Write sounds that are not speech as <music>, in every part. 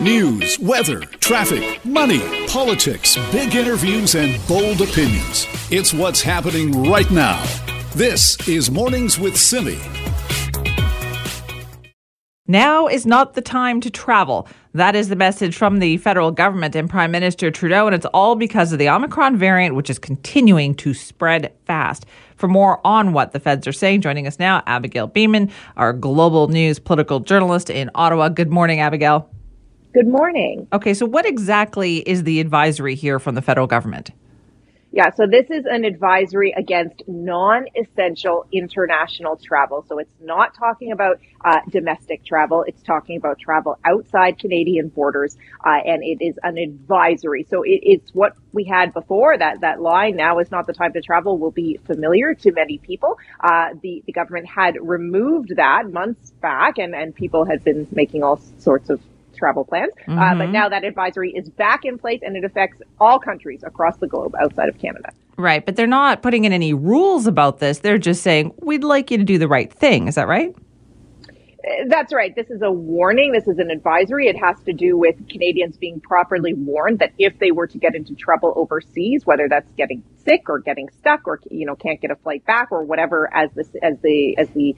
News, weather, traffic, money, politics, big interviews, and bold opinions. It's what's happening right now. This is Mornings with Simi. Now is not the time to travel. That is the message from the federal government and Prime Minister Trudeau, and it's all because of the Omicron variant, which is continuing to spread fast. For more on what the feds are saying, joining us now, Abigail Bimman, our global news political journalist in Ottawa. Good morning, Abigail. Good morning. Okay, so what exactly is the advisory here from the federal government? Yeah, so this is an advisory against non-essential international travel. So it's not talking about uh, domestic travel. It's talking about travel outside Canadian borders, uh, and it is an advisory. So it, it's what we had before. That that line now is not the time to travel will be familiar to many people. Uh, the the government had removed that months back, and and people had been making all sorts of travel plans. Mm-hmm. Uh, but mm-hmm. now that advisory is back in place and it affects all countries across the globe outside of Canada. Right. But they're not putting in any rules about this. They're just saying, we'd like you to do the right thing. Is that right? Uh, that's right. This is a warning. This is an advisory. It has to do with Canadians being properly warned that if they were to get into trouble overseas, whether that's getting sick or getting stuck or you know can't get a flight back or whatever, as the as the as the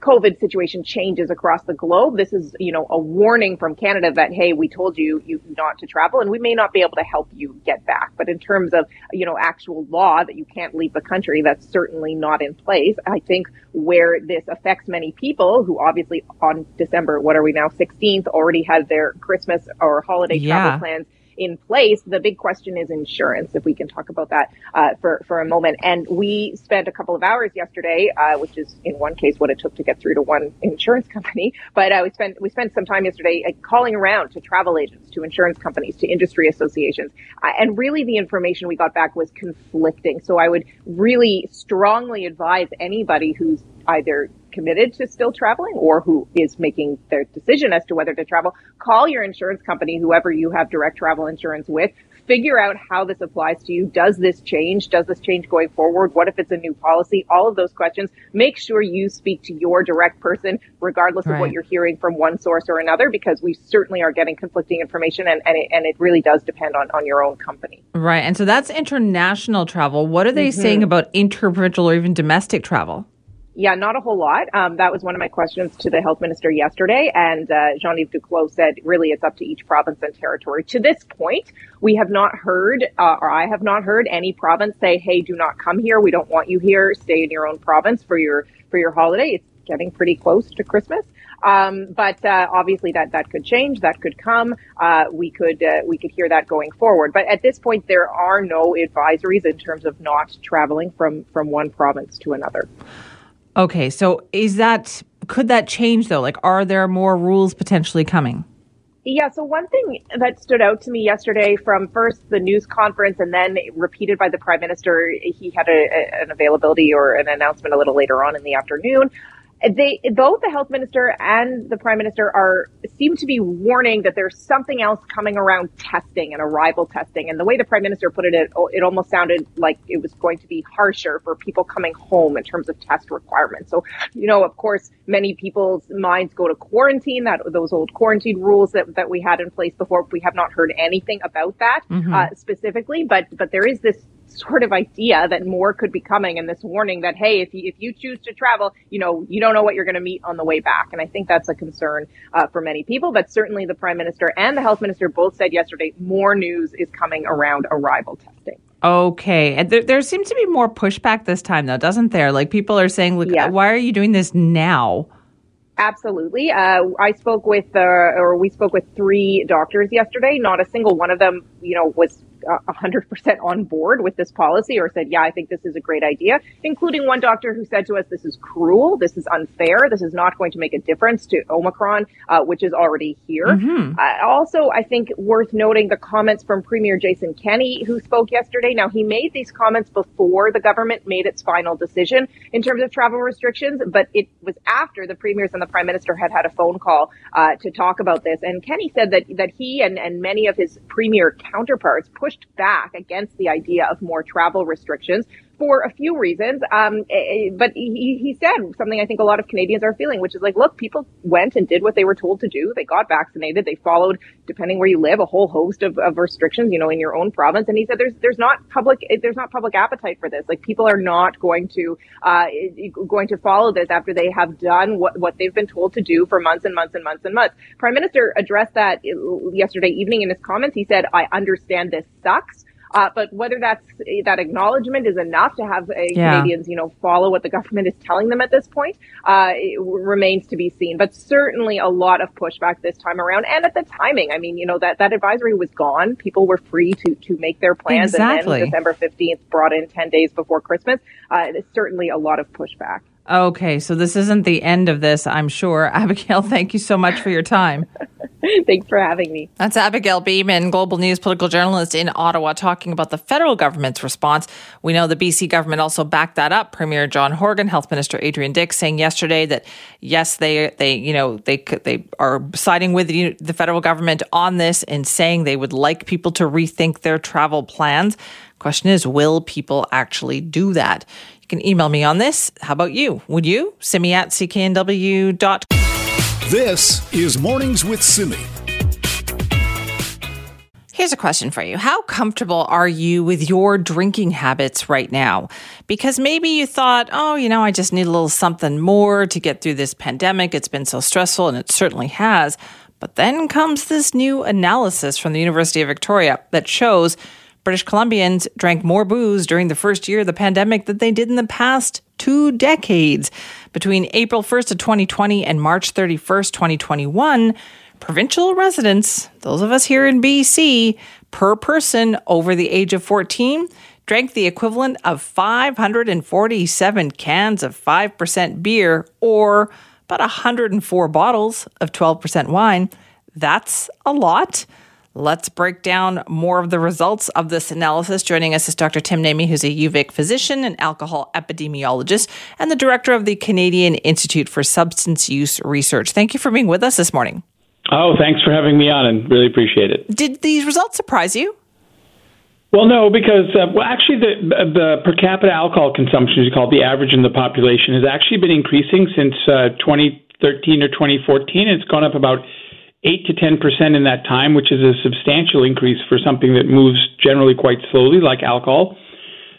COVID situation changes across the globe, this is, you know, a warning from Canada that, hey, we told you, you not to travel and we may not be able to help you get back. But in terms of, you know, actual law that you can't leave the country, that's certainly not in place. I think where this affects many people who obviously on December, what are we now, 16th, already had their Christmas or holiday yeah. travel plans in place. The big question is insurance, if we can talk about that uh, for, for a moment. And we spent a couple of hours yesterday, uh, which is in one case what it took to get through to one insurance <laughs> company. But uh, we spent we spent some time yesterday uh, calling around to travel agents, to insurance companies, to industry associations, uh, and really the information we got back was conflicting. So I would really strongly advise anybody who's either committed to still traveling or who is making their decision as to whether to travel, call your insurance company, whoever you have direct travel insurance with, figure out how this applies to you. Does this change? Does this change going forward? What if it's a new policy? All of those questions. Make sure you speak to your direct person, regardless right. of what you're hearing from one source or another, because we certainly are getting conflicting information and, and, it, and it really does depend on, on your own company. Right. And so that's international travel. What are they mm-hmm. saying about interprovincial or even domestic travel? Yeah, not a whole lot. Um, that was one of my questions to the health minister yesterday, and uh, Jean-Yves Duclos said really it's up to each province and territory. To this point, we have not heard, uh, or I have not heard any province say, "Hey, do not come here. We don't want you here. Stay in your own province for your for your holiday." It's getting pretty close to Christmas. Um, but uh, obviously that that could change, that could come. Uh, we could uh, we could hear that going forward. But at this point, there are no advisories in terms of not traveling from from one province to another. Okay, so is that could that change though? Like, are there more rules potentially coming? Yeah, so one thing that stood out to me yesterday from first the news conference and then repeated by the prime minister, he had a, an availability or an announcement a little later on in the afternoon they both the health minister and the prime minister are seem to be warning that there's something else coming around testing and arrival testing. And the way the prime minister put it, it, it almost sounded like it was going to be harsher for people coming home in terms of test requirements. So, you know, of course, many people's minds go to quarantine, that those old quarantine rules that, that we had in place before. We have not heard anything about that mm-hmm. uh, specifically, but but there is this sort of idea that more could be coming and this warning that, hey, if you, if you choose to travel, you know, you don't know what you're going to meet on the way back. And I think that's a concern uh, for many people, but certainly the prime minister and the health minister both said yesterday more news is coming around arrival testing. Okay. And there, there seems to be more pushback this time, though, doesn't there? Like people are saying, look, why are you doing this now? Absolutely. Uh, I spoke with, uh, or we spoke with three doctors yesterday. Not a single one of them, you know, was 100% on board with this policy or said, yeah, I think this is a great idea, including one doctor who said to us, this is cruel, this is unfair, this is not going to make a difference to Omicron, uh, which is already here. Mm-hmm. Uh, also, I think worth noting the comments from Premier Jason Kenney, who spoke yesterday. Now, he made these comments before the government made its final decision in terms of travel restrictions, but it was after the premiers and the prime minister had had a phone call uh, to talk about this. And Kenney said that, that he and, and many of his premier counterparts pushed back against the idea of more travel restrictions for a few reasons. Um, eh, eh, but he, he said something I think a lot of Canadians are feeling, which is like, look, people went and did what they were told to do. They got vaccinated. They followed, depending where you live, a whole host of, of restrictions, you know, in your own province. And he said there's, there's not public, eh, there's not public appetite for this. Like people are not going to, uh, going to follow this after they have done what, what they've been told to do for months and months and months and months. Prime Minister addressed that yesterday evening in his comments. He said, I understand this sucks. Uh, but whether that's that acknowledgement is enough to have uh, yeah. Canadians, you know, follow what the government is telling them at this point, uh, remains to be seen. But certainly a lot of pushback this time around, and at the timing. I mean, you know, that that advisory was gone. People were free to to make their plans, exactly. and then December fifteenth brought in ten days before Christmas. Uh, certainly a lot of pushback. Okay, so this isn't the end of this, I'm sure. <laughs> Abigail, thank you so much for your time. Thanks for having me. That's Abigail Bimman, Global News political journalist in Ottawa, talking about the federal government's response. We know the BC government also backed that up. Premier John Horgan, Health Minister Adrian Dix, saying yesterday that yes, they they you know they they are siding with the, the federal government on this and saying they would like people to rethink their travel plans. Question is, will people actually do that? Can email me on this. How about you? Would you? Simi at cknw.com. This is Mornings with Simi. Here's a question for you. How comfortable are you with your drinking habits right now? Because maybe you thought, oh, you know, I just need a little something more to get through this pandemic. It's been so stressful, and it certainly has. But then comes this new analysis from the University of Victoria that shows British Columbians drank more booze during the first year of the pandemic than they did in the past two decades. Between April 1st of 2020 and March 31st, 2021, provincial residents, those of us here in BC, per person over the age of 14, drank the equivalent of 547 cans of 5% beer or about 104 bottles of 12% wine. That's a lot. Let's break down more of the results of this analysis. Joining us is Dr. Tim Naimi, who's a UVic physician and alcohol epidemiologist and the director of the Canadian Institute for Substance Use Research. Thank you for being with us this morning. Oh, thanks for having me on and really appreciate it. Did these results surprise you? Well, no, because uh, well, actually, the the per capita alcohol consumption, as you call it, the average in the population, has actually been increasing since uh, 2013 or 2014. It's gone up about 8 to 10 percent in that time, which is a substantial increase for something that moves generally quite slowly, like alcohol.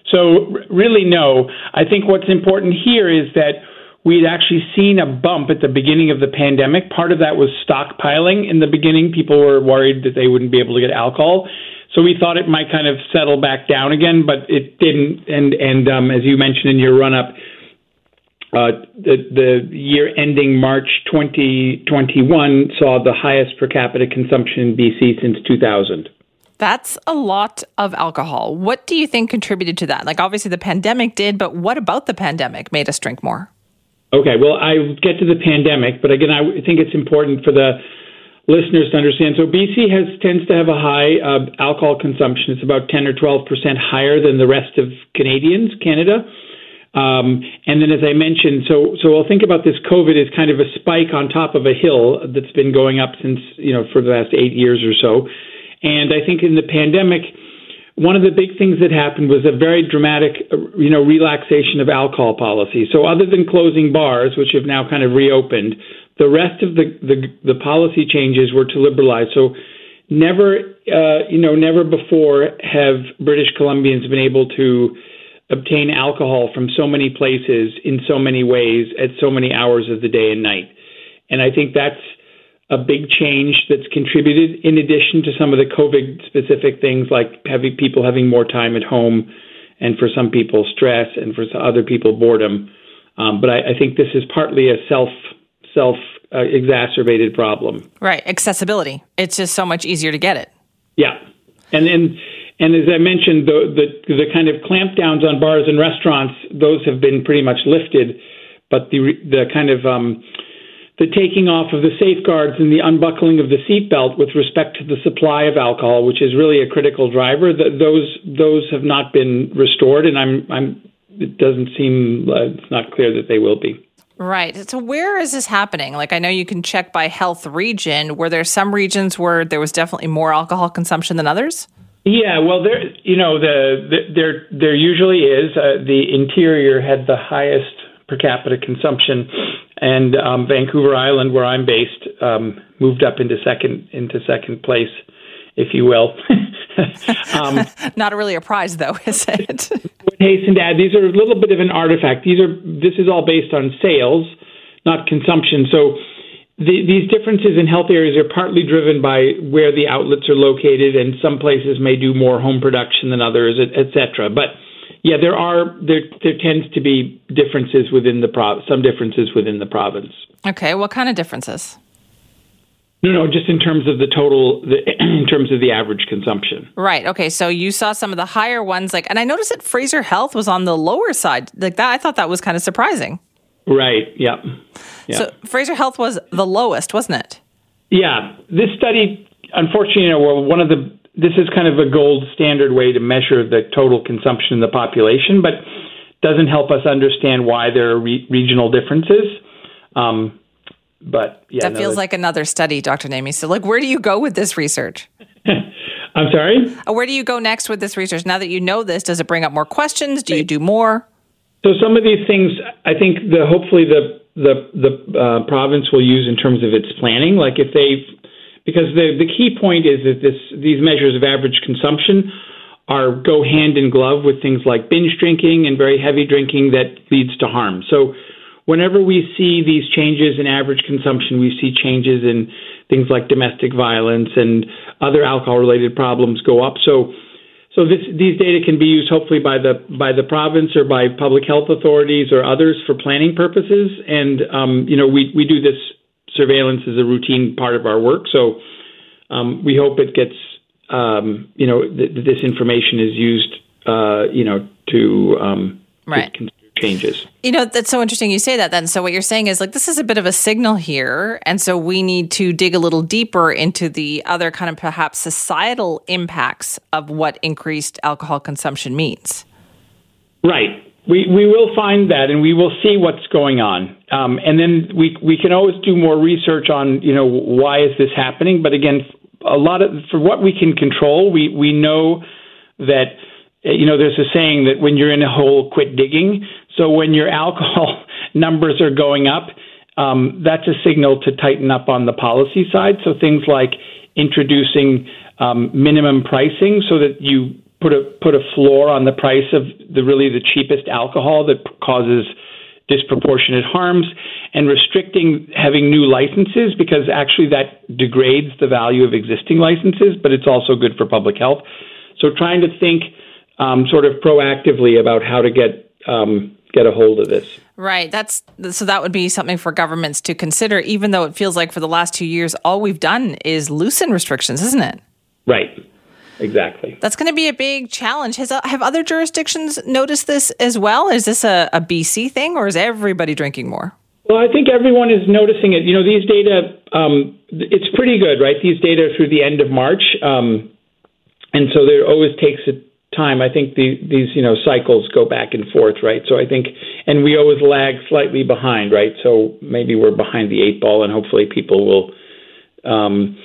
So, really, no. I think what's important here is that we'd actually seen a bump at the beginning of the pandemic. Part of that was stockpiling in the beginning. People were worried that they wouldn't be able to get alcohol. So we thought it might kind of settle back down again, but it didn't. And and um, as you mentioned in your run up, uh, the, the year ending March 2021 saw the highest per capita consumption in BC since 2000. That's a lot of alcohol. What do you think contributed to that? Like, obviously, the pandemic did, but what about the pandemic made us drink more? Okay, well, I get to the pandemic, but again, I think it's important for the listeners to understand. So, BC has tends to have a high uh, alcohol consumption. It's about 10 or 12 percent higher than the rest of Canadians, Canada. Um, and then, as I mentioned, so so I'll think about this COVID as kind of a spike on top of a hill that's been going up since you know for the last eight years or so. And I think in the pandemic, one of the big things that happened was a very dramatic, you know, relaxation of alcohol policy. So other than closing bars, which have now kind of reopened, the rest of the the, the policy changes were to liberalize. So never, uh, you know, never before have British Columbians been able to obtain alcohol from so many places in so many ways at so many hours of the day and night. And I think that's a big change that's contributed in addition to some of the COVID specific things like having people having more time at home and for some people stress and for other people boredom. Um, but I, I, think this is partly a self self uh, exacerbated problem. Right, accessibility. It's just so much easier to get it. Yeah, and and And as I mentioned, the, the, the kind of clampdowns on bars and restaurants, those have been pretty much lifted, but the the kind of um, the taking off of the safeguards and the unbuckling of the seatbelt with respect to the supply of alcohol, which is really a critical driver, the, those those have not been restored, and I'm I'm it doesn't seem uh, it's not clear that they will be. Right. So where is this happening? Like I know you can check by health region. Were there some regions where there was definitely more alcohol consumption than others? Yeah, well, there you know the, the there there usually is. Uh, the interior had the highest per capita consumption, and um, Vancouver Island, where I'm based, um, moved up into second into second place, if you will. <laughs> um, <laughs> Not really a prize, though, is it? would hasten to add, these are a little bit of an artifact. These are this is all based on sales, not consumption. So the, these differences in health areas are partly driven by where the outlets are located, and some places may do more home production than others, et, cetera. But yeah, there are there there tends to be differences within the pro- some differences within the province. Okay, what kind of differences? No, no, just in terms of the total, the, <clears throat> in terms of the average consumption. Right. Okay. So you saw some of the higher ones, like, and I noticed that Fraser Health was on the lower side, like that. I thought that was kind of surprising. Right. Yeah. yeah. So Fraser Health was the lowest, wasn't it? Yeah. This study, unfortunately, you know, one of the this is kind of a gold standard way to measure the total consumption in the population, but doesn't help us understand why there are re- regional differences. Um, but yeah, that no, feels like another study, Dr. Naimi. So, like, where do you go with this research? <laughs> I'm sorry. Uh, where do you go next with this research? Now that you know this, does it bring up more questions? Do you do more? So some of these things, I think the hopefully the the the uh, province will use in terms of its planning. Like if they, because the the key point is that this these measures of average consumption are go hand in glove with things like binge drinking and very heavy drinking that leads to harm. So whenever we see these changes in average consumption, we see changes in things like domestic violence and other alcohol related problems go up. So so this, these data can be used hopefully by the by the province or by public health authorities or others for planning purposes. And um, you know, we we do this surveillance as a routine part of our work. So um, we hope it gets um, you know th- this information is used uh, you know to um, right changes. You know, that's so interesting you say that then. So what you're saying is like this is a bit of a signal here and so we need to dig a little deeper into the other kind of perhaps societal impacts of what increased alcohol consumption means. Right. We, we will find that and we will see what's going on. Um, and then we, we can always do more research on, you know, why is this happening? But again, a lot of, for what we can control, we, we know that, you know, there's a saying that when you're in a hole, quit digging. So when your alcohol <laughs> numbers are going up, um, that's a signal to tighten up on the policy side. So things like introducing um, minimum pricing so that you put a put a floor on the price of the really the cheapest alcohol that causes disproportionate harms and restricting having new licenses because actually that degrades the value of existing licenses but it's also good for public health so trying to think um, sort of proactively about how to get um, get a hold of this. Right. That's so that would be something for governments to consider, even though it feels like for the last two years, all we've done is loosen restrictions, isn't it? Right. Exactly. That's going to be a big challenge. Has have other jurisdictions noticed this as well? Is this a, a BC thing, or is everybody drinking more? Well, I think everyone is noticing it. You know, these data, um, it's pretty good, right? These data are through the end of March, um, and so there always takes a time. I think the, these you know cycles go back and forth, right? So I think, and we always lag slightly behind, right? So maybe we're behind the eight ball, and hopefully people will um,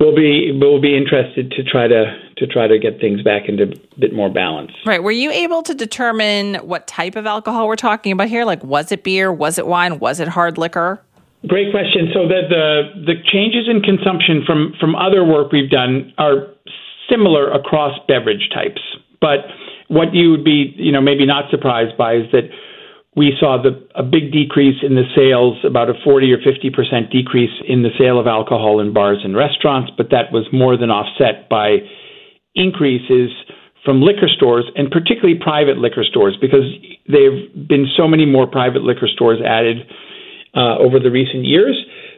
will be will be interested to try to to try to get things back into a bit more balance. Right. Were you able to determine what type of alcohol we're talking about here? Like, was it beer? Was it wine? Was it hard liquor? Great question. So the the, the changes in consumption from from other work we've done are similar across beverage types. But what you would be, you know, maybe not surprised by is that we saw the, a big decrease in the sales, about a 40 or 50 percent decrease in the sale of alcohol in bars and restaurants, but that was more than offset by increases from liquor stores and particularly private liquor stores because there have been so many more private liquor stores added uh, over the recent years.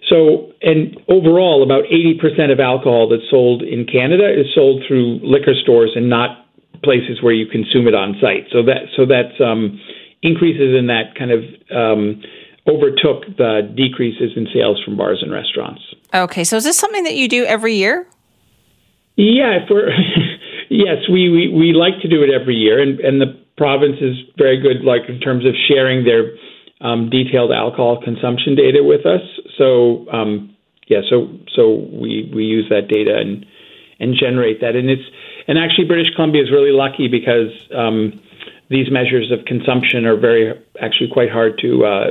So, and overall, about 80% of alcohol that's sold in Canada is sold through liquor stores and not places where you consume it on site. So that so that's um, increases in that kind of um, overtook the decreases in sales from bars and restaurants. Okay, so is this something that you do every year? Yeah, if we're <laughs> yes, we, we we like to do it every year, and and the province is very good, like in terms of sharing their um, detailed alcohol consumption data with us. So um, yeah, so so we we use that data and and generate that, and it's and actually British Columbia is really lucky because um, these measures of consumption are very actually quite hard to uh,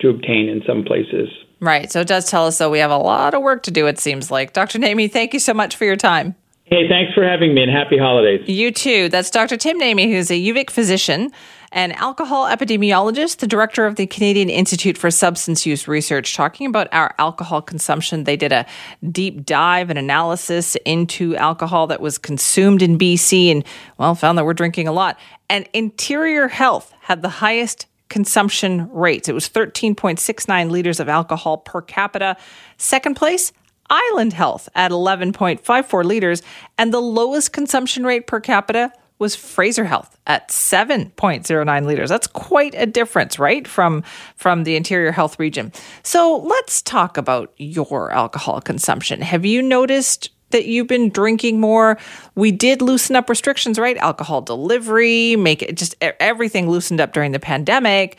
to obtain in some places. Right. So it does tell us though we have a lot of work to do. It seems like Dr. Naimi, thank you so much for your time. Hey, thanks for having me and happy holidays. You too. That's Dr. Tim Naimi, who's a UVic physician and alcohol epidemiologist, the director of the Canadian Institute for Substance Use Research, talking about our alcohol consumption. They did a deep dive and analysis into alcohol that was consumed in BC and, well, found that we're drinking a lot. And Interior Health had the highest consumption rates. It was 13.69 liters of alcohol per capita. Second place, Island Health at 11.54 liters, and the lowest consumption rate per capita was Fraser Health at 7.09 liters. That's quite a difference, right? From from the interior health region. So, let's talk about your alcohol consumption. Have you noticed that you've been drinking more? We did loosen up restrictions, right? Alcohol delivery, make it just everything loosened up during the pandemic.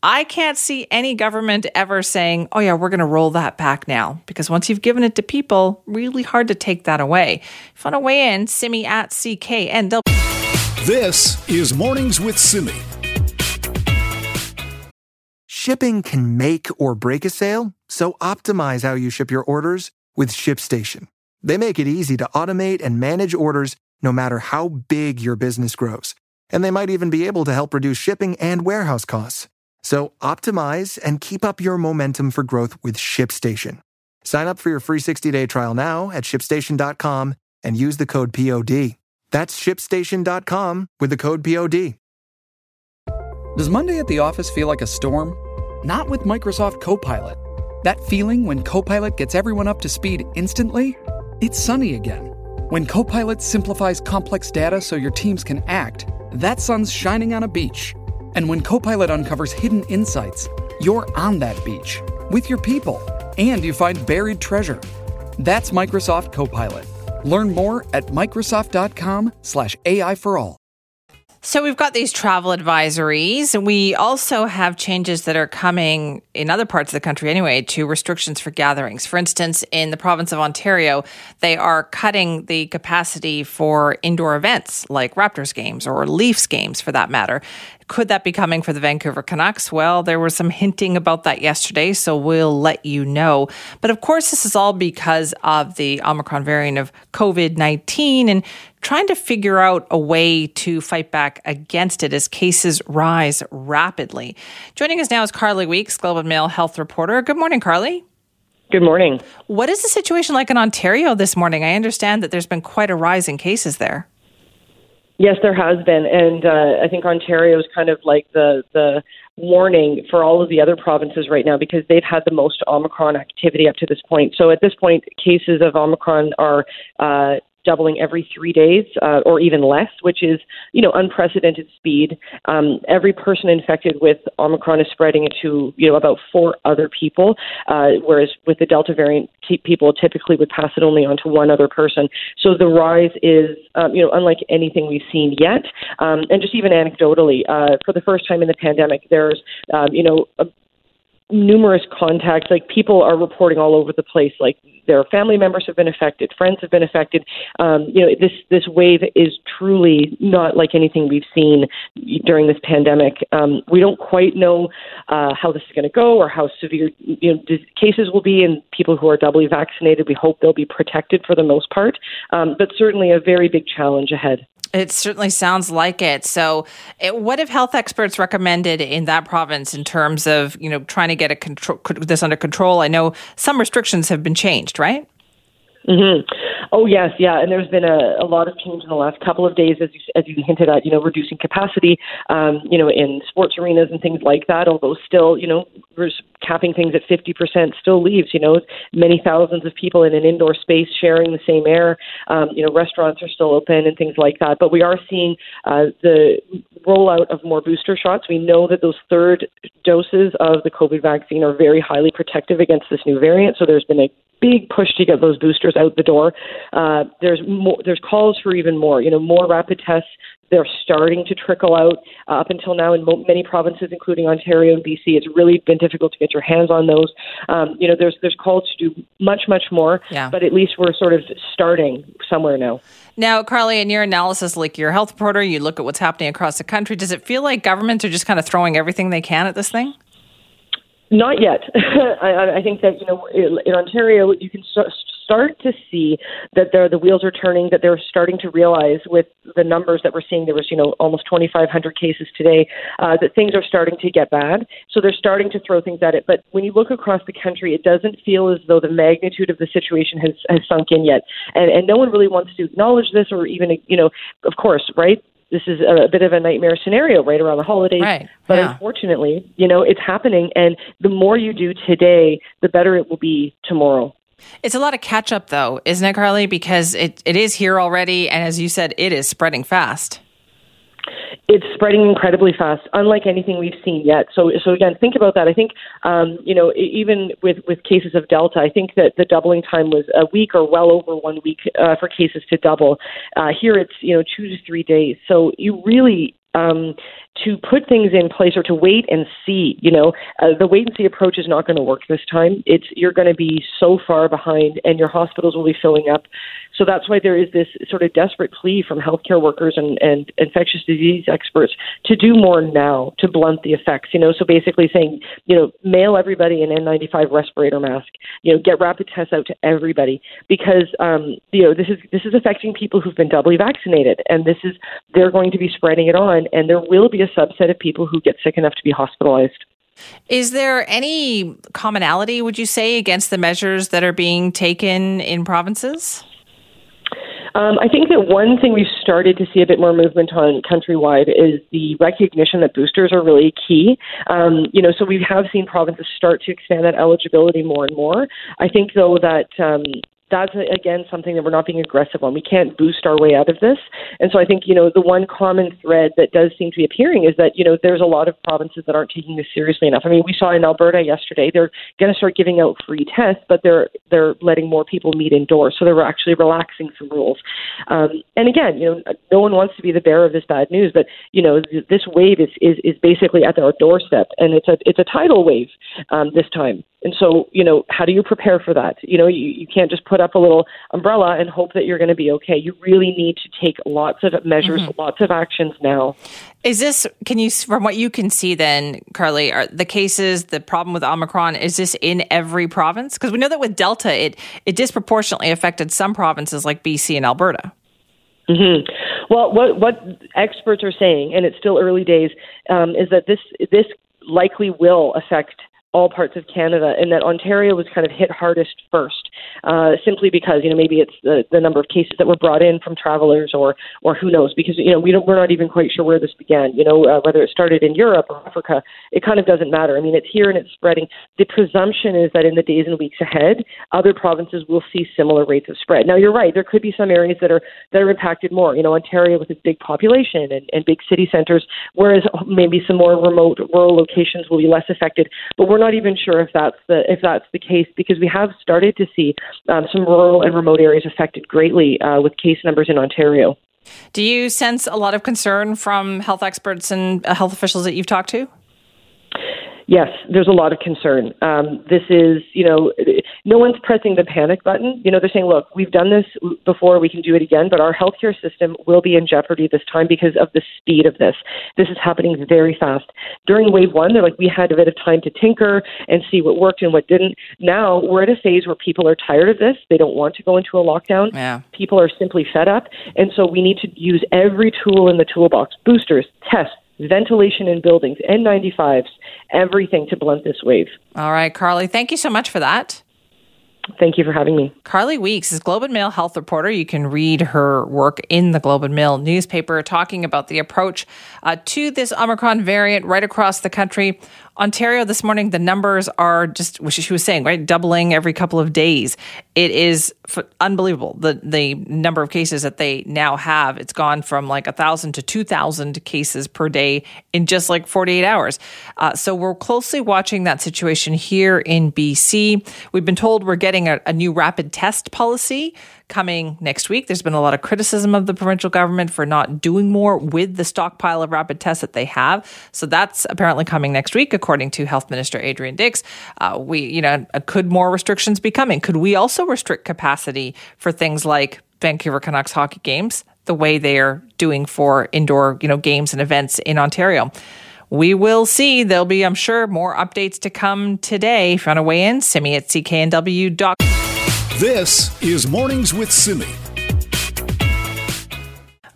I can't see any government ever saying, oh, yeah, we're going to roll that back now. Because once you've given it to people, really hard to take that away. If you want to weigh in, Simi at CKNW. This is Mornings with Simi. Shipping can make or break a sale, so optimize how you ship your orders with ShipStation. They make it easy to automate and manage orders no matter how big your business grows. And they might even be able to help reduce shipping and warehouse costs. So optimize and keep up your momentum for growth with ShipStation. Sign up for your free 60-day trial now at shipstation.com and use the code POD. That's shipstation.com with the code POD. Does Monday at the office feel like a storm? Not with Microsoft Copilot. That feeling when Copilot gets everyone up to speed instantly? It's sunny again. When Copilot simplifies complex data so your teams can act, that sun's shining on a beach and when Copilot uncovers hidden insights, you're on that beach with your people and you find buried treasure. That's Microsoft Copilot. Learn more at Microsoft.com/slash AI for all. So we've got these travel advisories. We also have changes that are coming in other parts of the country anyway to restrictions for gatherings. For instance, in the province of Ontario, they are cutting the capacity for indoor events like Raptors games or Leafs games for that matter. Could that be coming for the Vancouver Canucks? Well, there was some hinting about that yesterday, so we'll let you know. But of course, this is all because of the Omicron variant of COVID 19 and trying to figure out a way to fight back against it as cases rise rapidly. Joining us now is Carly Weeks, Globe and Mail health reporter. Good morning, Carly. Good morning. What is the situation like in Ontario this morning? I understand that there's been quite a rise in cases there. Yes, there has been, and uh, I think Ontario is kind of like the the warning for all of the other provinces right now because they've had the most Omicron activity up to this point. So at this point, cases of Omicron are uh, doubling every three days uh, or even less, which is you know unprecedented speed. Um, every person infected with Omicron is spreading it to you know about four other people, uh, whereas with the Delta variant, t- people typically would pass it only on to one other person. So the rise is um, you know unlike anything we've seen yet. Um, and just even anecdotally, uh, for the first time in the pandemic, there's um, you know. A, numerous contacts like people are reporting all over the place like their family members have been affected, friends have been affected. Um, you know, this this wave is truly not like anything we've seen during this pandemic. Um, we don't quite know uh, how this is going to go or how severe you know cases will be in people who are doubly vaccinated. We hope they'll be protected for the most part, um, but certainly a very big challenge ahead. It certainly sounds like it. So, it, what have health experts recommended in that province in terms of you know trying to get a control this under control? I know some restrictions have been changed, right? Mm-hmm. Oh yes, yeah, and there's been a, a lot of change in the last couple of days, as you, as you hinted at. You know, reducing capacity, um, you know, in sports arenas and things like that. Although still, you know, we're capping things at 50% still leaves. You know, many thousands of people in an indoor space sharing the same air. Um, you know, restaurants are still open and things like that. But we are seeing uh, the rollout of more booster shots. We know that those third doses of the COVID vaccine are very highly protective against this new variant. So there's been a big push to get those boosters out the door. Uh, there's more, there's calls for even more. You know, more rapid tests. They're starting to trickle out. Uh, up until now, in mo- many provinces, including Ontario and BC, it's really been difficult to get your hands on those. Um, you know, there's there's calls to do much much more. Yeah. But at least we're sort of starting somewhere now. Now, Carly, in your analysis, like your health reporter, you look at what's happening across the country. Does it feel like governments are just kind of throwing everything they can at this thing? Not yet. <laughs> I, I think that you know in, Ontario you can start to see that there the wheels are turning. That they're starting to realize with the numbers that we're seeing. There was you know almost 2,500 cases today. Uh, that things are starting to get bad. So they're starting to throw things at it. But when you look across the country, it doesn't feel as though the magnitude of the situation has has sunk in yet. And and no one really wants to acknowledge this or even you know of course right this is a bit of a nightmare scenario right around the holidays. Right. But Yeah. unfortunately, you know, it's happening. And the more you do today, the better it will be tomorrow. It's a lot of catch up, though, isn't it, Carly? Because it, it is here already. And as you said, it is spreading fast. It's spreading incredibly fast, unlike anything we've seen yet. So, so again, think about that. I think, um, you know, even with with cases of Delta, I think that the doubling time was a week or well over one week uh, for cases to double. Uh, here, it's you know two to three days. So you really um, to put things in place or to wait and see. You know, uh, the wait and see approach is not going to work this time. It's you're going to be so far behind, and your hospitals will be filling up. So that's why there is this sort of desperate plea from healthcare workers and, and infectious disease experts to do more now to blunt the effects. You know, so basically saying, you know, mail everybody an N95 respirator mask. You know, get rapid tests out to everybody because um, you know this is this is affecting people who've been doubly vaccinated, and this is they're going to be spreading it on, and there will be a subset of people who get sick enough to be hospitalized. Is there any commonality, would you say, against the measures that are being taken in provinces? Um, I think that one thing we've started to see a bit more movement on countrywide is the recognition that boosters are really key. Um, you know, so we have seen provinces start to expand that eligibility more and more. I think, though, that um, that's again something that we're not being aggressive on. We can't boost our way out of this, and so I think you know the one common thread that does seem to be appearing is that you know there's a lot of provinces that aren't taking this seriously enough. I mean, we saw in Alberta yesterday they're going to start giving out free tests, but they're they're letting more people meet indoors, so they're actually relaxing some rules. Um, and again, you know, no one wants to be the bearer of this bad news, but you know this wave is is is basically at our doorstep, and it's a it's a tidal wave um, this time. And so, you know, how do you prepare for that? You know, you, you can't just put up a little umbrella and hope that you're going to be okay. You really need to take lots of measures, lots of actions now. Is this, can you, from what you can see then, Carly, are the cases, the problem with Omicron, is this in every province? Because we know that with Delta, it, it disproportionately affected some provinces like BC and Alberta. hmm Well, what what experts are saying, and it's still early days, um, is that this this likely will affect all parts of Canada, and that Ontario was kind of hit hardest first, uh, simply because you know maybe it's the, the number of cases that were brought in from travelers, or or who knows, because you know we don't we're not even quite sure where this began. You know uh, whether it started in Europe or Africa, it kind of doesn't matter. I mean it's here and it's spreading. The presumption is that in the days and weeks ahead, other provinces will see similar rates of spread. Now you're right, there could be some areas that are that are impacted more. You know Ontario with its big population and, and big city centers, whereas maybe some more remote rural locations will be less affected. But we're not even sure if that's the if that's the case because we have started to see um, some rural and remote areas affected greatly uh, with case numbers in Ontario. Do you sense a lot of concern from health experts and uh, health officials that you've talked to? Yes, there's a lot of concern. Um, this is, you know, no one's pressing the panic button. You know, they're saying, look, we've done this before, we can do it again, but our healthcare system will be in jeopardy this time because of the speed of this. This is happening very fast. During wave one, they're like, we had a bit of time to tinker and see what worked and what didn't. Now we're at a phase where people are tired of this. They don't want to go into a lockdown. Yeah. People are simply fed up. And so we need to use every tool in the toolbox boosters, tests, ventilation in buildings, N95s, everything to blunt this wave. All right, Carly, thank you so much for that. Thank you for having me. Carly Weeks is Globe and Mail health reporter. You can read her work in the Globe and Mail newspaper talking about the approach uh, to this Omicron variant right across the country. Ontario this morning, the numbers are just, which she was saying, right, doubling every couple of days. It is f- unbelievable the the number of cases that they now have. It's gone from like a thousand to two thousand cases per day in just like forty eight hours. Uh, so we're closely watching that situation here in BC. We've been told we're getting a, a new rapid test policy coming next week. There's been a lot of criticism of the provincial government for not doing more with the stockpile of rapid tests that they have. So that's apparently coming next week, according to Health Minister Adrian Dix. Uh, we, you know, could more restrictions be coming? Could we also restrict capacity for things like Vancouver Canucks hockey games, the way they are doing for indoor, you know, games and events in Ontario? we will see. There'll be, I'm sure, more updates to come today. If you want to weigh in, Simi at cknw.com. This is Mornings with Simi.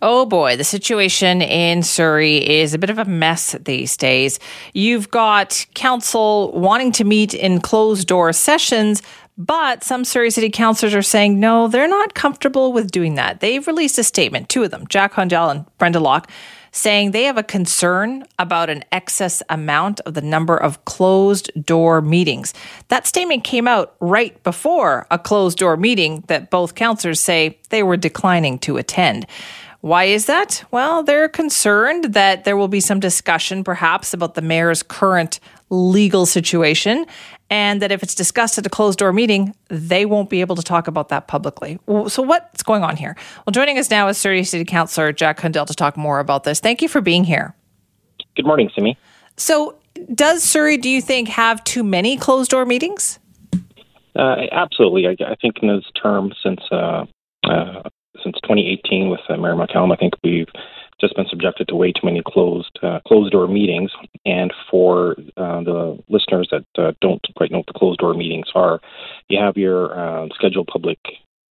Oh boy, the situation in Surrey is a bit of a mess these days. You've got council wanting to meet in closed door sessions, but some Surrey City councillors are saying no, they're not comfortable with doing that. They've released a statement, two of them, Jack Hundial and Brenda Locke, saying they have a concern about an excess amount of the number of closed door meetings. That statement came out right before a closed door meeting that both councillors say they were declining to attend. Why is that? Well, they're concerned that there will be some discussion, perhaps, about the mayor's current legal situation, and that if it's discussed at a closed door meeting, they won't be able to talk about that publicly. So, what's going on here? Well, joining us now is Surrey City Councillor Jack Hundial to talk more about this. Thank you for being here. Good morning, Simi. So, does Surrey, do you think, have too many closed door meetings? Uh, absolutely. I, I, think in this term since uh, uh, since 2018 with uh, Mayor McCallum, I think we've just been subjected to way too many closed uh, closed door meetings. And for uh, the listeners that uh, don't quite know what the closed door meetings are, you have your uh, scheduled public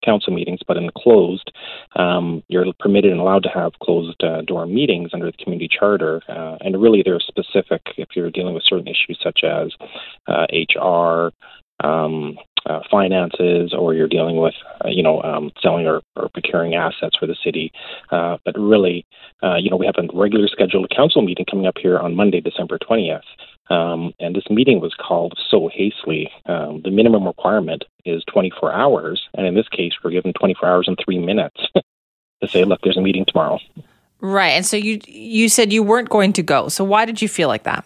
council meetings, but in the closed, um, you're permitted and allowed to have closed uh, door meetings under the community charter. Uh, and really, they're specific if you're dealing with certain issues such as HR, um, uh, finances or you're dealing with, uh, you know, um, selling or, or, procuring assets for the city. Uh, but really, uh, you know, we have a regular scheduled council meeting coming up here on Monday, December 20th. Um, and this meeting was called so hastily. Um, the minimum requirement is 24 hours. And in this case, we're given 24 hours and three minutes <laughs> to say, look, there's a meeting tomorrow. Right. And so you you said you weren't going to go. So why did you feel like that?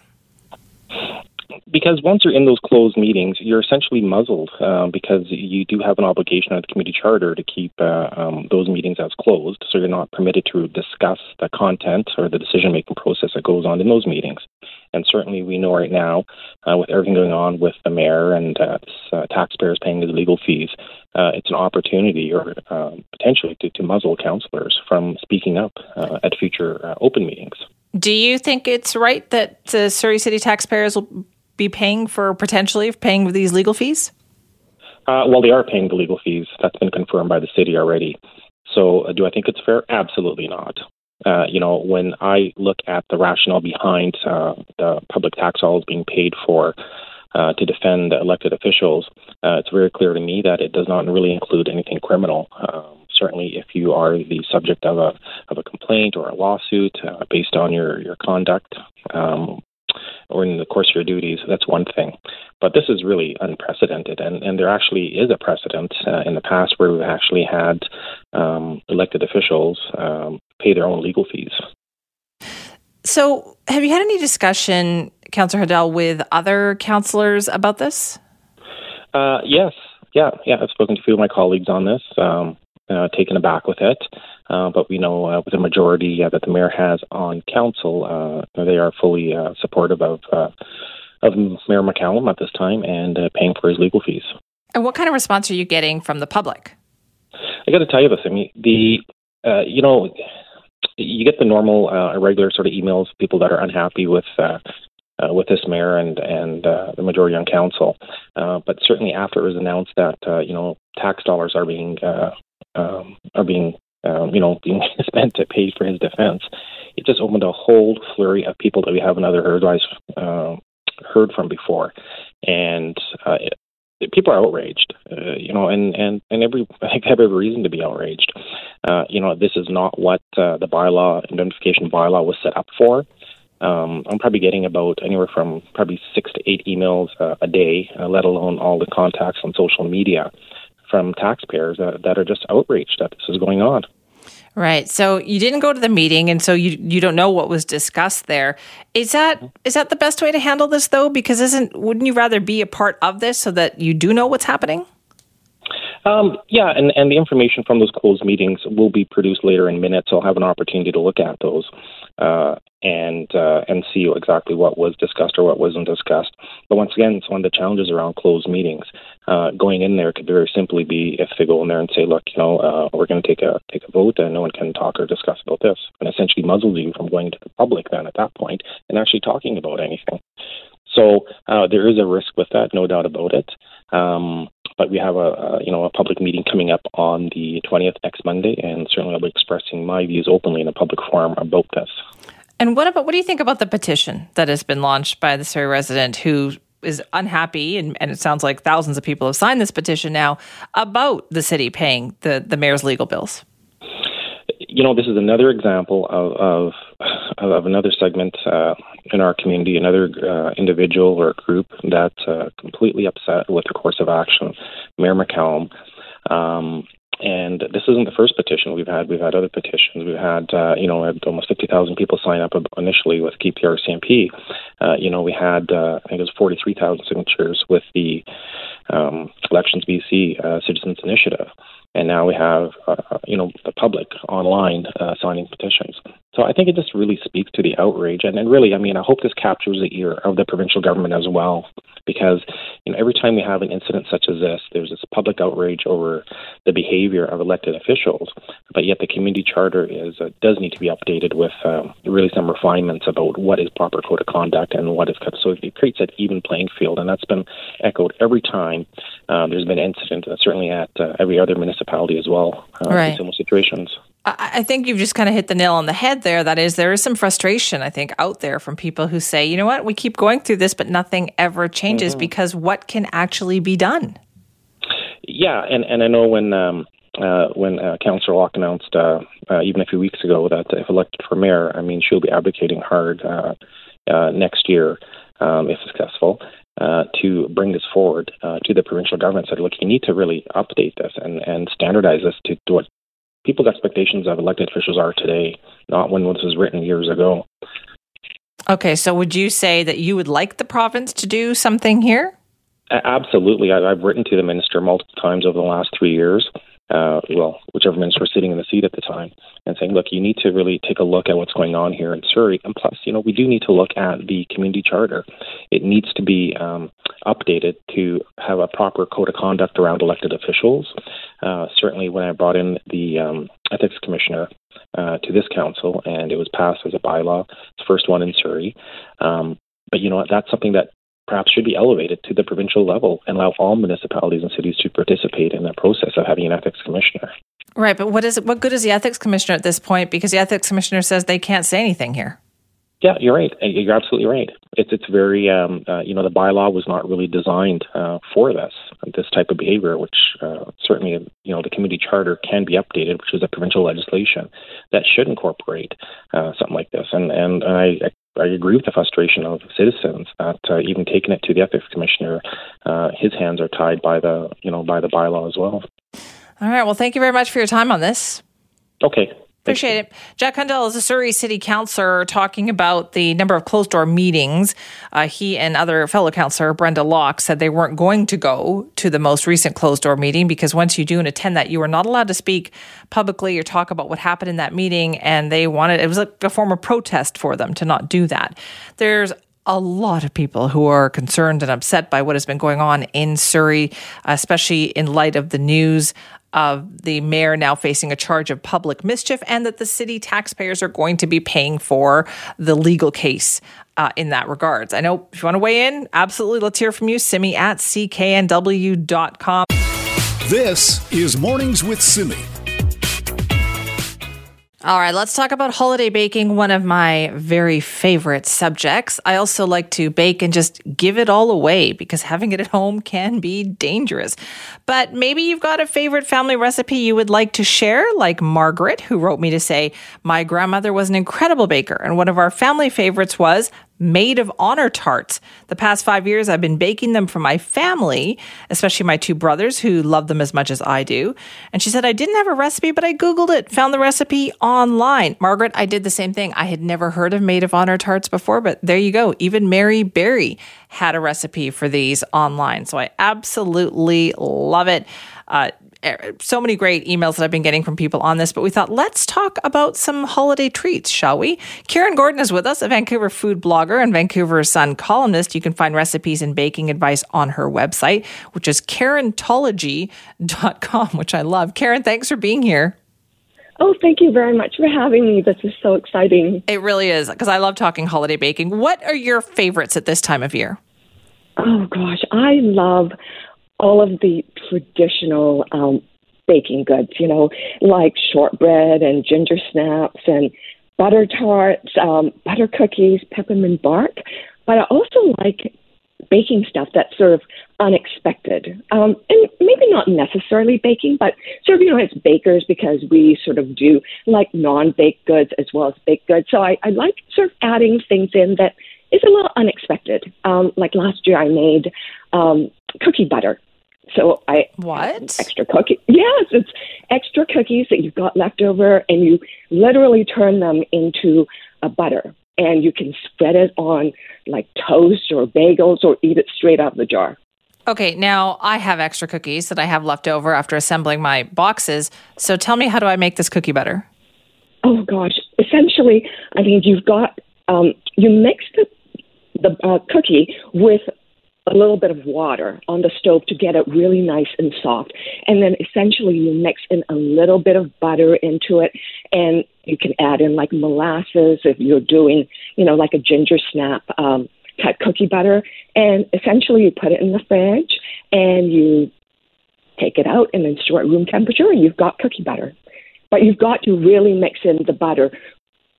Because once you're in those closed meetings, you're essentially muzzled uh, because you do have an obligation under the community charter to keep uh, um, those meetings as closed. So you're not permitted to discuss the content or the decision making process that goes on in those meetings. And certainly, we know right now, uh, with everything going on with the mayor and uh, uh, taxpayers paying his legal fees, uh, it's an opportunity or um, potentially to, to, muzzle councillors from speaking up at future open meetings. Do you think it's right that Surrey City taxpayers will be paying for potentially paying these legal fees? Uh, well, they are paying the legal fees. That's been confirmed by the city already. So, uh, do I think it's fair? Absolutely not. Uh, you know, when I look at the rationale behind uh, the public tax dollars being paid for uh, to defend elected officials, uh, it's very clear to me that it does not really include anything criminal. Um, certainly, if you are the subject of a of a complaint or a lawsuit based on your your conduct, um, or in the course of your duties, that's one thing. But this is really unprecedented, and, and there actually is a precedent uh, in the past where we've actually had um, elected officials um, pay their own legal fees. So, have you had any discussion, Councillor Hundial, with other councillors about this? Uh, yes, yeah, yeah. I've spoken to a few of my colleagues on this. Um, uh, taken aback with it. Uh, but we know uh, with the majority uh, that the mayor has on council, uh, they are fully uh, supportive of of Mayor McCallum at this time and paying for his legal fees. And what kind of response are you getting from the public? I got to tell you this. I mean, the you know, you get the normal irregular sort of emails, people that are unhappy with. Uh, with this mayor and and uh, the majority on council, uh, but certainly after it was announced that you know tax dollars are being um, are being um, you know being <laughs> spent to pay for his defense. It just opened a whole flurry of people that we haven't other heard uh, heard from before, and uh, people are outraged, uh, you know, and and and every <laughs> I think they have every reason to be outraged. Uh, you know, this is not what uh, the bylaw indemnification bylaw was set up for. Um, I'm probably getting about anywhere from probably six to eight emails uh, a day, uh, let alone all the contacts on social media from taxpayers that, that are just outraged that this is going on. Right. So you didn't go to the meeting, and so you you don't know what was discussed there. Is that is that the best way to handle this though? Because isn't wouldn't you rather be a part of this so that you do know what's happening? Um, yeah, and, and the information from those closed meetings will be produced later in minutes. I'll have an opportunity to look at those uh, and uh, and see exactly what was discussed or what wasn't discussed. But once again, it's one of the challenges around closed meetings. Uh, going in there could very simply be if they go in there and say, "Look, you know, uh, we're going to take a take a vote, and no one can talk or discuss about this," and essentially muzzles you from going to the public then at that point and actually talking about anything. So uh, there is a risk with that, no doubt about it. Um, but we have a, a, you know a public meeting coming up on the 20th next Monday, and certainly I'll be expressing my views openly in a public forum about this. And what about what do you think about the petition that has been launched by the Surrey resident who is unhappy, and, and it sounds like thousands of people have signed this petition now about the city paying the the mayor's legal bills? You know, this is another example of of, of another segment uh, in our community, another uh, individual or group that's uh, completely upset with the course of action. Mayor McCallum. Um, and this isn't the first petition we've had. We've had other petitions. We've had, uh, you know, had almost 50,000 people sign up initially with Keep the RCMP. Uh, you know, we had, uh, I think it was 43,000 signatures with the um, Elections BC uh, Citizens Initiative. And now we have, uh, you know, the public online uh, signing petitions. So I think it just really speaks to the outrage. And, and really, I mean, I hope this captures the ear of the provincial government as well, because, you know, every time we have an incident such as this, there's this public outrage over the behavior of elected officials. But yet the community charter is uh, does need to be updated with um, really some refinements about what is proper code of conduct and what is so it creates an even playing field. And that's been echoed every time uh, there's been an incident, uh, certainly at uh, every other municipality as well uh, right. in similar situations. I think you've just kind of hit the nail on the head there. That is, there is some frustration, I think, out there from people who say, you know what, we keep going through this, but nothing ever changes mm-hmm. because what can actually be done? Yeah, and, and I know when um, uh, when uh, Councillor Locke announced uh, uh, even a few weeks ago that if elected for mayor, I mean, she'll be advocating hard uh, uh, next year, um, if successful, uh, to bring this forward uh, to the provincial government. Said, look, you need to really update this and, and standardize this to, to what people's expectations of elected officials are today, not when this was written years ago. Okay, so would you say that you would like the province to do something here? Absolutely. I've written to the minister multiple times over the last three years uh, well, whichever minister was sitting in the seat at the time, and saying, look, you need to really take a look at what's going on here in Surrey. And plus, you know, we do need to look at the community charter. It needs to be um, updated to have a proper code of conduct around elected officials. Uh, certainly, when I brought in the um, ethics commissioner uh, to this council, and it was passed as a bylaw, it's the first one in Surrey. Um, but you know, that's something that perhaps should be elevated to the provincial level and allow all municipalities and cities to participate in the process of having an ethics commissioner. Right, but what is what good is the ethics commissioner at this point? Because the ethics commissioner says they can't say anything here. Yeah, you're right. Uh, you're absolutely right. It's it's very um, uh, you know the bylaw was not really designed uh, for this this type of behavior, which uh, certainly you know the community charter can be updated, which is a provincial legislation that should incorporate uh, something like this. And and I I agree with the frustration of citizens that uh, even taking it to the ethics commissioner, uh, his hands are tied by the you know by the bylaw as well. All right. Well, thank you very much for your time on this. Okay. Appreciate it. Jack Hundial is a Surrey City Councillor talking about the number of closed door meetings. Uh, he and other fellow councillor Brenda Locke said they weren't going to go to the most recent closed door meeting because once you do and attend that, you are not allowed to speak publicly or talk about what happened in that meeting. And they wanted, it was like a form of protest for them to not do that. There's a lot of people who are concerned and upset by what has been going on in Surrey, especially in light of the news of the mayor now facing a charge of public mischief and that the city taxpayers are going to be paying for the legal case uh, in that regards. I know if you want to weigh in, absolutely, let's hear from you. Simi at cknw.com. This is Mornings with Simi. All right, let's talk about holiday baking, one of my very favorite subjects. I also like to bake and just give it all away because having it at home can be dangerous. But maybe you've got a favorite family recipe you would like to share, like Margaret, who wrote me to say, My grandmother was an incredible baker, and one of our family favorites was Maid of Honor tarts. The past five years, I've been baking them for my family, especially my two brothers who love them as much as I do. And she said, I didn't have a recipe, but I Googled it, found the recipe online. Margaret, I did the same thing. I had never heard of Maid of Honor tarts before, but there you go. Even Mary Berry had a recipe for these online. So I absolutely love it. Uh, Eh, so many great emails that I've been getting from people on this, but we thought let's talk about some holiday treats, shall we? Karen Gordon is with us, a Vancouver food blogger and Vancouver Sun columnist. You can find recipes and baking advice on her website, which is karentology.com, which I love. Karen, thanks for being here. Oh, thank you very much for having me. This is so exciting. It really is, because I love talking holiday baking. What are your favorites at this time of year? Oh, gosh, I love all of the traditional um, baking goods, you know, like shortbread and ginger snaps and butter tarts, um, butter cookies, peppermint bark. But I also like baking stuff that's sort of unexpected. Um, and maybe not necessarily baking, but sort of, you know, as bakers because we sort of do like non baked goods as well as baked goods. So I, I like sort of adding things in that is a little unexpected. Um, like last year, I made um, cookie butter. So I what extra cookie? Yes, it's extra cookies that you've got left over, and you literally turn them into a butter, and you can spread it on like toast or bagels, or eat it straight out of the jar. Okay, now I have extra cookies that I have left over after assembling my boxes. So tell me, how do I make this cookie butter? Oh gosh, essentially, I mean, you've got um, you mix the the uh, cookie with a little bit of water on the stove to get it really nice and soft. And then essentially you mix in a little bit of butter into it and you can add in like molasses if you're doing, you know, like a ginger snap um, type cookie butter. And essentially you put it in the fridge and you take it out and then store it room temperature and you've got cookie butter. But you've got to really mix in the butter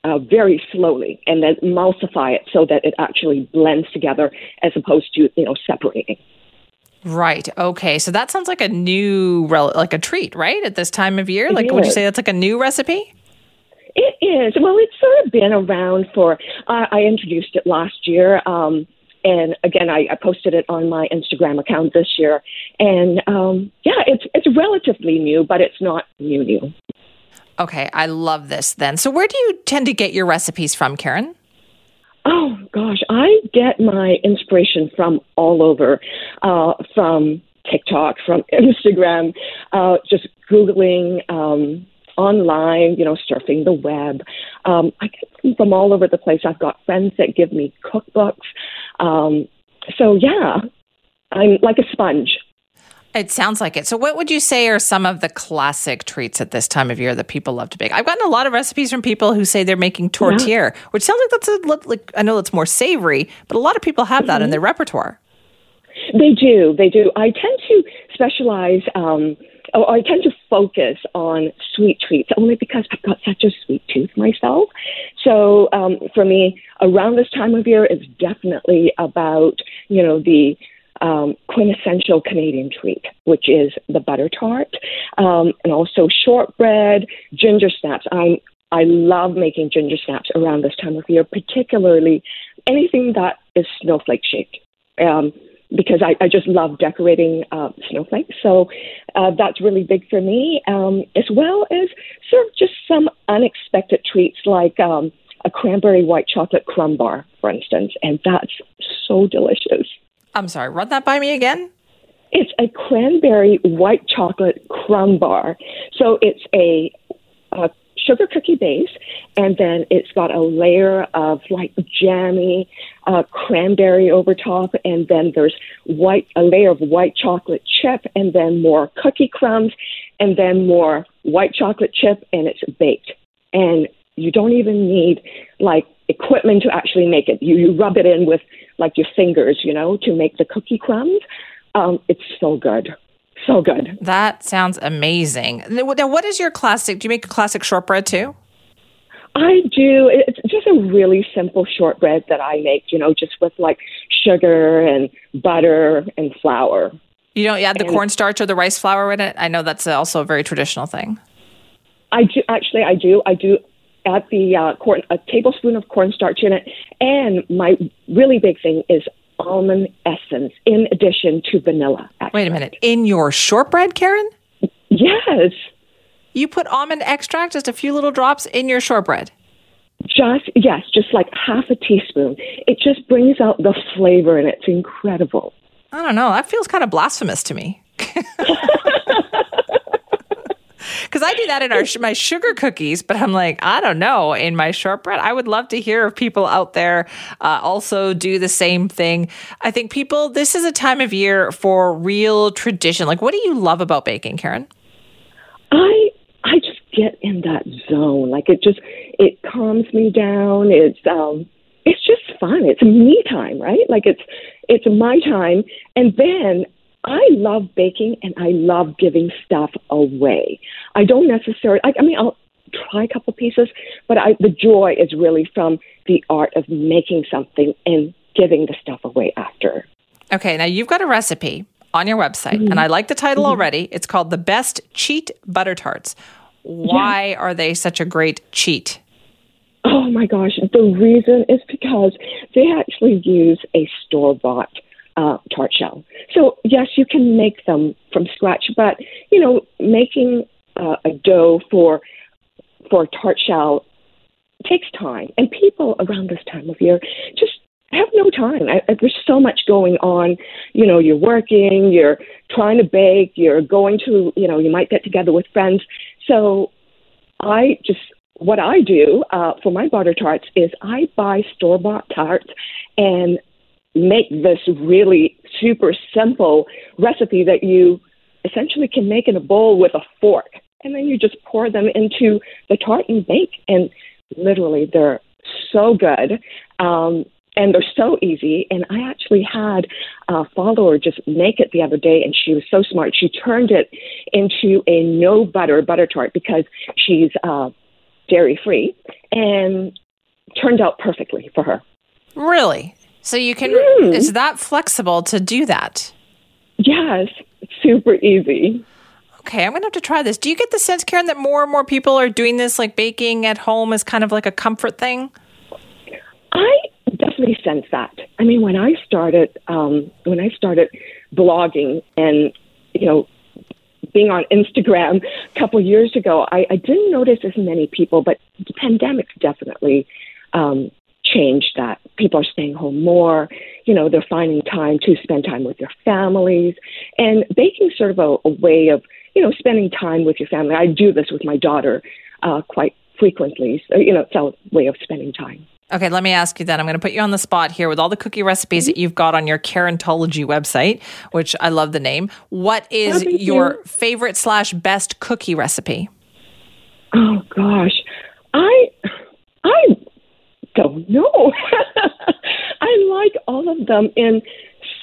uh, very slowly and then emulsify it so that it actually blends together as opposed to you know separating. Right. Okay. So that sounds like a new, like a treat, right? At this time of year, like would you say that's like a new recipe? It is. Well, it's sort of been around for. Uh, I introduced it last year. Um, and again, I, I, posted it on my Instagram account this year, and um, yeah, it's it's relatively new, but it's not new new. Okay, I love this then. So, where do you tend to get your recipes from, Karen? Oh, gosh, I get my inspiration from all over, uh, from TikTok, from <laughs> Instagram, uh, just Googling. Um, online, you know, surfing the web. Um, I get from all over the place. I've got friends that give me cookbooks. Um, so, yeah, I'm like a sponge. It sounds like it. So, what would you say are some of the classic treats at this time of year that people love to bake? I've gotten a lot of recipes from people who say they're making tourtière, yeah. which sounds like that's a like I know that's more savory, but a lot of people have that mm-hmm. in their repertoire. They do. They do. I tend to specialize. Um, or I tend to focus on sweet treats only because I've got such a sweet tooth myself. So um, for me, around this time of year, it's definitely about you know the um, quintessential Canadian treat, which is the butter tart, um, and also shortbread, ginger snaps. I I love making ginger snaps around this time of year, particularly anything that is snowflake shaped. Um, because I, I just love decorating uh, snowflakes. So uh, that's really big for me, um, as well as sort of just some unexpected treats like um, a cranberry white chocolate crumb bar, for instance, and that's so delicious. I'm sorry, run that by me again. It's a cranberry white chocolate crumb bar. So it's a, a sugar cookie base, and then it's got a layer of like jammy uh, cranberry over top, and then there's white a layer of white chocolate chip, and then more cookie crumbs, and then more white chocolate chip, and it's baked. And you don't even need like equipment to actually make it. You, you rub it in with like your fingers, you know, to make the cookie crumbs. Um, it's so good. So good. That sounds amazing. Now, what is your classic? Do you make a classic shortbread too? I do. It's just a really simple shortbread that I make, you know, just with like sugar and butter and flour. You don't add the and cornstarch or the rice flour in it? I know that's also a very traditional thing. I do actually. I do. I do add the uh, corn, a tablespoon of cornstarch in it, and my really big thing is almond essence in addition to vanilla. Wait a minute. In your shortbread, Karen? Yes. You put almond extract, just a few little drops, in your shortbread. Just yes, just like half a teaspoon. It just brings out the flavor, and it's incredible. I don't know. That feels kind of blasphemous to me. <laughs> Because I do that in our my sugar cookies, but I'm like, I don't know. In my shortbread, I would love to hear if people out there uh, also do the same thing. I think people, this is a time of year for real tradition. Like, what do you love about baking, Karen? I I just get in that zone. Like it just it calms me down. It's um it's just fun. It's me time, right? Like it's it's my time. And then I love baking and I love giving stuff away. I don't necessarily I, I mean I'll try a couple pieces, but I the joy is really from the art of making something and giving the stuff away after. Okay, now you've got a recipe on your website, mm-hmm. and I like the title mm-hmm. already. It's called The Best Cheat Butter Tarts. Why yeah. are they such a great cheat? Oh my gosh. The reason is because they actually use a store bought uh, tart shell. So, yes, you can make them from scratch, but, you know, making uh, a dough for for a tart shell takes time. And people around this time of year just have no time. I, I, there's so much going on. You know, you're working, you're trying to bake, you're going to, you know, you might get together with friends. So I just, what I do uh, for my butter tarts is I buy store bought tarts and make this really super simple recipe that you essentially can make in a bowl with a fork. And then you just pour them into the tart and bake. And literally, they're so good. Um, and they're so easy. And I actually had a follower just make it the other day, and she was so smart. She turned it into a no butter butter tart because she's uh, dairy free, and turned out perfectly for her. Really? So you can? Mm. It's that flexible to do that? Yes, super easy. Okay, I'm going to have to try this. Do you get the sense, Karen, that more and more people are doing this, like baking at home is kind of like a comfort thing? I definitely sense that. I mean, when I started, um, when I started blogging and you know being on Instagram a couple years ago, I, I didn't notice as many people, but the pandemic definitely um, changed that. People are staying home more. You know, they're finding time to spend time with their families, and baking sort of a, a way of you know spending time with your family. I do this with my daughter uh, quite frequently. So, you know, it's a way of spending time. Okay, let me ask you then. I'm going to put you on the spot here with all the cookie recipes that you've got on your Karentology website, which I love the name. What is oh, your you. favorite slash best cookie recipe? Oh gosh, I I don't know. I like all of them in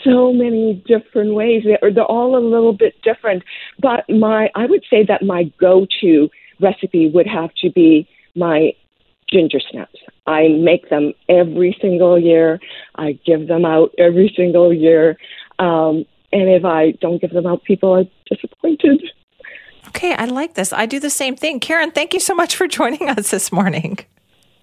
so many different ways. They're, they're all a little bit different, but my I would say that my go-to recipe would have to be my ginger snaps. I make them every single year. I give them out every single year. Um, and if I don't give them out, people are disappointed. Okay, I like this. I do the same thing. Karen, thank you so much for joining us this morning.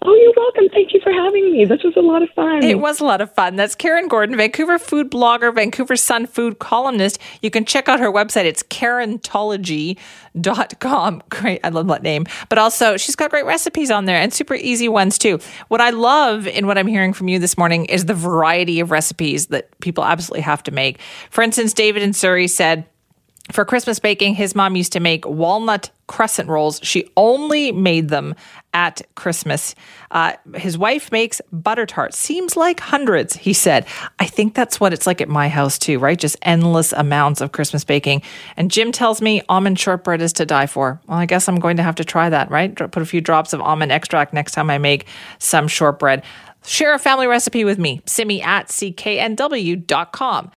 Oh, you're welcome. Thank you for having me. This was a lot of fun. It was a lot of fun. That's Karen Gordon, Vancouver food blogger, Vancouver Sun food columnist. You can check out her website. It's karentology.com. <laughs> Great. I love that name. But also, she's got great recipes on there and super easy ones too. What I love in what I'm hearing from you this morning is the variety of recipes that people absolutely have to make. For instance, David in Surrey said, for Christmas baking, his mom used to make walnut crescent rolls. She only made them at Christmas. Uh, his wife makes butter tarts. Seems like hundreds, he said. I think that's what it's like at my house too, right? Just endless amounts of Christmas baking. And Jim tells me almond shortbread is to die for. Well, I guess I'm going to have to try that, right? Put a few drops of almond extract next time I make some shortbread. Share a family recipe with me, simi at cknw.com.